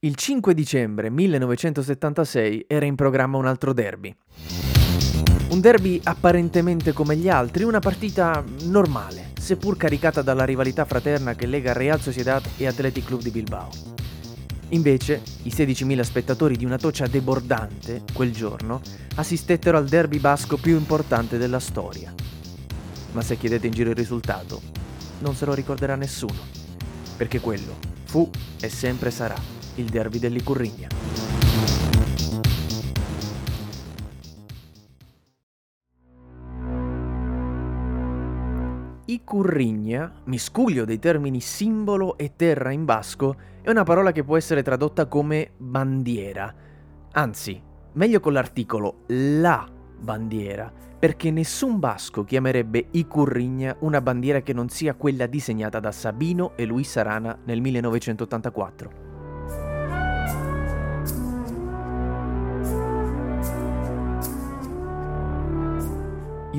Il 5 dicembre 1976 era in programma un altro derby. Un derby apparentemente come gli altri, una partita normale, seppur caricata dalla rivalità fraterna che lega Real Sociedad e Athletic Club di Bilbao. Invece, i 16.000 spettatori di una toccia debordante, quel giorno, assistettero al derby basco più importante della storia. Ma se chiedete in giro il risultato, non se lo ricorderà nessuno, perché quello fu e sempre sarà il derby dell'Icurrigna. Icurrigna, miscuglio dei termini simbolo e terra in basco, è una parola che può essere tradotta come bandiera. Anzi, meglio con l'articolo la bandiera, perché nessun basco chiamerebbe Icurrigna una bandiera che non sia quella disegnata da Sabino e Luis Arana nel 1984.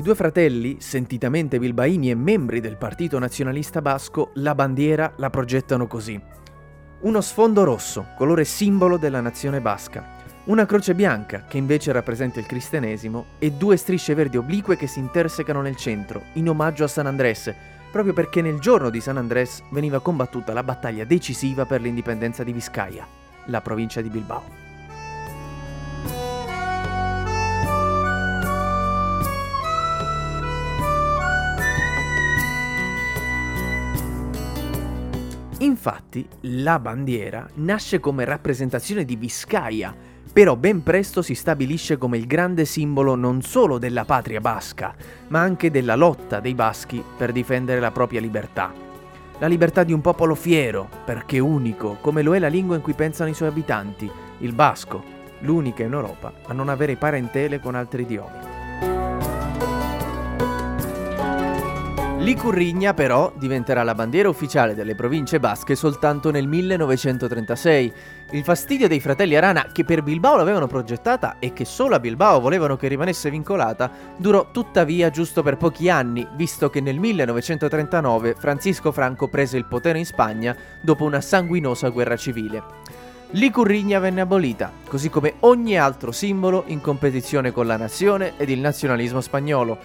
I due fratelli, sentitamente bilbaini e membri del Partito Nazionalista Basco, la bandiera la progettano così. Uno sfondo rosso, colore simbolo della nazione basca, una croce bianca che invece rappresenta il cristianesimo e due strisce verdi oblique che si intersecano nel centro, in omaggio a San Andrés, proprio perché nel giorno di San Andrés veniva combattuta la battaglia decisiva per l'indipendenza di Vizcaya, la provincia di Bilbao. Infatti, la bandiera nasce come rappresentazione di Vizcaya, però ben presto si stabilisce come il grande simbolo non solo della patria basca, ma anche della lotta dei baschi per difendere la propria libertà. La libertà di un popolo fiero, perché unico, come lo è la lingua in cui pensano i suoi abitanti, il basco, l'unica in Europa a non avere parentele con altri idiomi. L'Icurrigna però diventerà la bandiera ufficiale delle province basche soltanto nel 1936. Il fastidio dei fratelli Arana, che per Bilbao l'avevano progettata e che solo a Bilbao volevano che rimanesse vincolata, durò tuttavia giusto per pochi anni, visto che nel 1939 Francisco Franco prese il potere in Spagna dopo una sanguinosa guerra civile. L'Icurrigna venne abolita, così come ogni altro simbolo in competizione con la nazione ed il nazionalismo spagnolo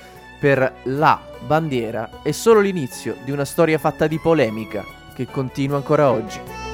per la bandiera è solo l'inizio di una storia fatta di polemica che continua ancora oggi.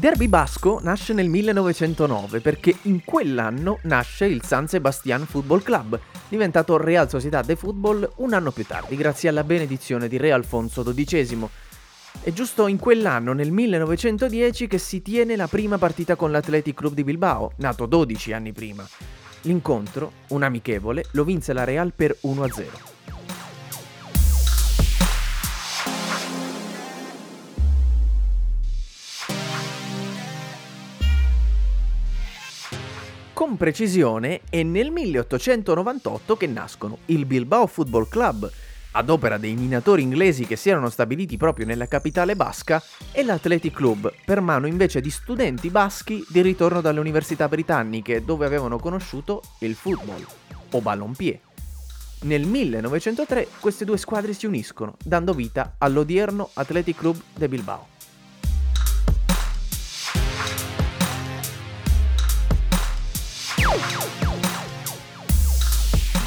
Derby basco nasce nel 1909 perché in quell'anno nasce il San Sebastián Football Club, diventato Real Sociedad de Football un anno più tardi grazie alla benedizione di Re Alfonso XII. È giusto in quell'anno, nel 1910, che si tiene la prima partita con l'Athletic Club di Bilbao, nato 12 anni prima. L'incontro, un amichevole, lo vinse la Real per 1-0. Con precisione è nel 1898 che nascono il Bilbao Football Club, ad opera dei minatori inglesi che si erano stabiliti proprio nella capitale basca, e l'Athletic Club, per mano invece di studenti baschi di ritorno dalle università britanniche, dove avevano conosciuto il football, o ballonpied. Nel 1903 queste due squadre si uniscono, dando vita all'odierno Athletic Club de Bilbao.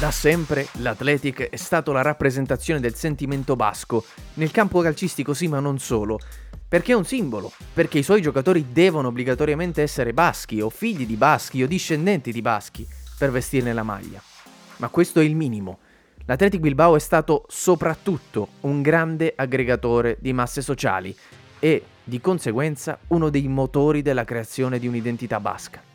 Da sempre l'Athletic è stato la rappresentazione del sentimento basco, nel campo calcistico sì ma non solo, perché è un simbolo, perché i suoi giocatori devono obbligatoriamente essere baschi o figli di baschi o discendenti di baschi per vestirne la maglia. Ma questo è il minimo. L'Athletic Bilbao è stato soprattutto un grande aggregatore di masse sociali e, di conseguenza, uno dei motori della creazione di un'identità basca.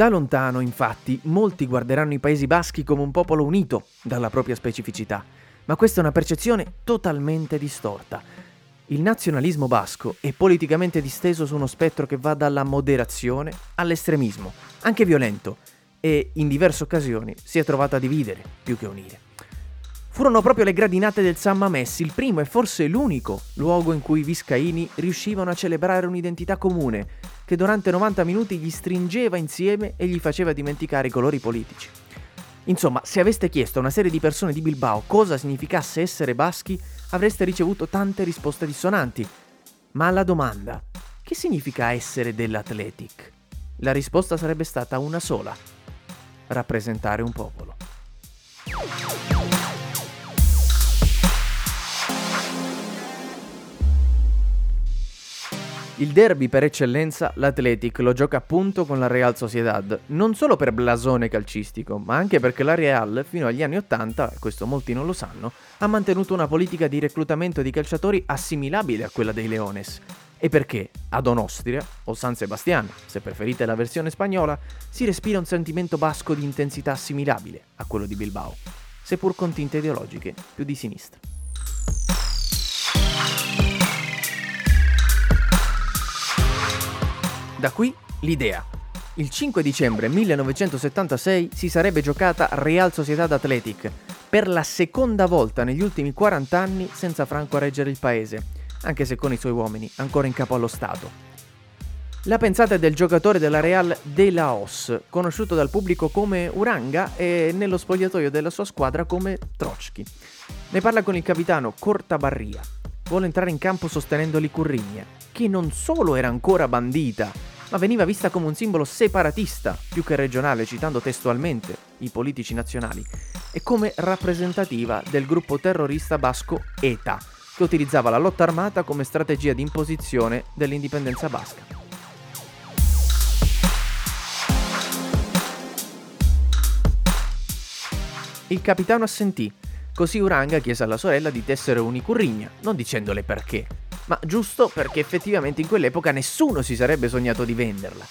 Da lontano, infatti, molti guarderanno i Paesi Baschi come un popolo unito dalla propria specificità, ma questa è una percezione totalmente distorta. Il nazionalismo basco è politicamente disteso su uno spettro che va dalla moderazione all'estremismo, anche violento, e in diverse occasioni si è trovato a dividere più che unire. Furono proprio le gradinate del San Mamés il primo e forse l'unico luogo in cui i viscaini riuscivano a celebrare un'identità comune, che durante 90 minuti gli stringeva insieme e gli faceva dimenticare i colori politici. Insomma, se aveste chiesto a una serie di persone di Bilbao cosa significasse essere baschi, avreste ricevuto tante risposte dissonanti. Ma alla domanda, che significa essere dell'Athletic? La risposta sarebbe stata una sola, rappresentare un popolo. Il derby per eccellenza, l'Athletic lo gioca appunto con la Real Sociedad, non solo per blasone calcistico, ma anche perché la Real, fino agli anni 80, questo molti non lo sanno, ha mantenuto una politica di reclutamento di calciatori assimilabile a quella dei Leones. E perché a Donostria, o San Sebastián, se preferite la versione spagnola, si respira un sentimento basco di intensità assimilabile a quello di Bilbao, seppur con tinte ideologiche più di sinistra. Da qui l'idea. Il 5 dicembre 1976 si sarebbe giocata Real Sociedad Athletic, per la seconda volta negli ultimi 40 anni senza Franco a reggere il paese, anche se con i suoi uomini ancora in capo allo Stato. La pensata è del giocatore della Real De Laos, conosciuto dal pubblico come Uranga e nello spogliatoio della sua squadra come Trotsky. Ne parla con il capitano Cortabarria. Vuole entrare in campo sostenendo l'Icurrigna, che non solo era ancora bandita, ma veniva vista come un simbolo separatista più che regionale, citando testualmente i politici nazionali, e come rappresentativa del gruppo terrorista basco ETA, che utilizzava la lotta armata come strategia di imposizione dell'indipendenza basca. Il capitano assentì, così Uranga chiese alla sorella di tessere un'icurrigna, non dicendole perché, ma giusto perché effettivamente in quell'epoca nessuno si sarebbe sognato di venderla.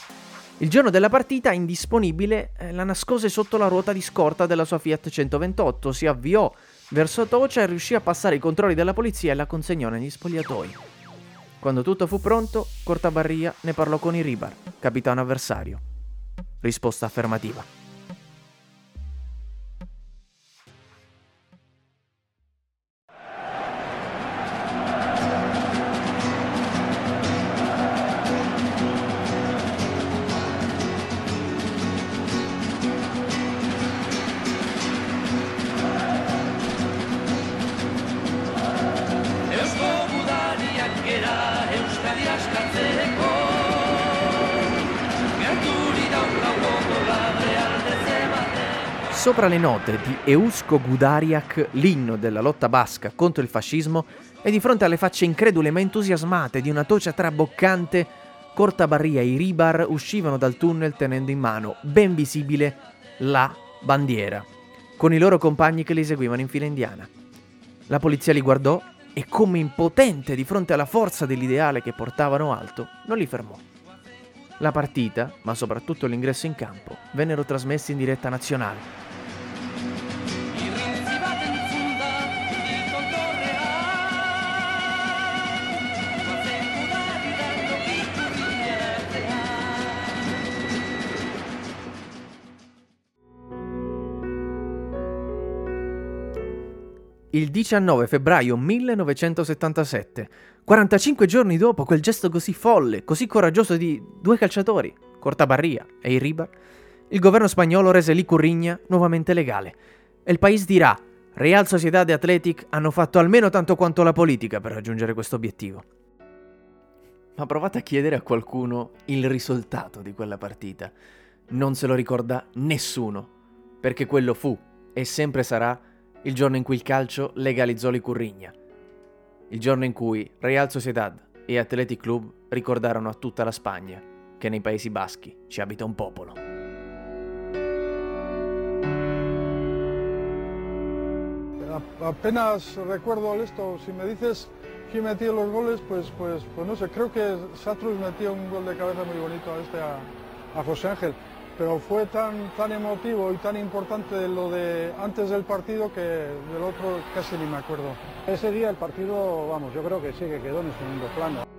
Il giorno della partita, indisponibile, eh, la nascose sotto la ruota di scorta della sua Fiat 128, si avviò verso Tocia e riuscì a passare i controlli della polizia e la consegnò negli spogliatoi. Quando tutto fu pronto, Cortabarria ne parlò con Iribar, capitano avversario. Risposta affermativa. Sopra le note di Eusko Gudariak, l'inno della lotta basca contro il fascismo, e di fronte alle facce incredule ma entusiasmate di una tocia traboccante, Cortabarria e Iribar uscivano dal tunnel tenendo in mano, ben visibile, la bandiera, con i loro compagni che li seguivano in fila indiana. La polizia li guardò e, come impotente di fronte alla forza dell'ideale che portavano alto, non li fermò. La partita, ma soprattutto l'ingresso in campo, vennero trasmessi in diretta nazionale. Il 19 febbraio 1977, 45 giorni dopo quel gesto così folle, così coraggioso di due calciatori, Cortabarria e Iribar, il governo spagnolo rese l'Icurrigna nuovamente legale. E il paese dirà, Real Sociedad e Athletic hanno fatto almeno tanto quanto la politica per raggiungere questo obiettivo. ma provate a chiedere a qualcuno il risultato di quella partita. Non se lo ricorda nessuno, perché quello fu e sempre sarà il giorno in cui il calcio legalizzò l'icurrigna. Il giorno in cui Real Sociedad e Athletic Club ricordarono a tutta la Spagna che nei Paesi Baschi ci abita un popolo. Apenas recuerdo esto, si me dices quién metía los goles, pues, pues, pues no sé, creo que Satrus metía un gol de cabeza muy bonito a, este, a, a José Ángel pero fue tan, tan emotivo y tan importante lo de antes del partido que del otro casi ni me acuerdo. Ese día el partido, vamos, yo creo que sí, que quedó en el segundo plano.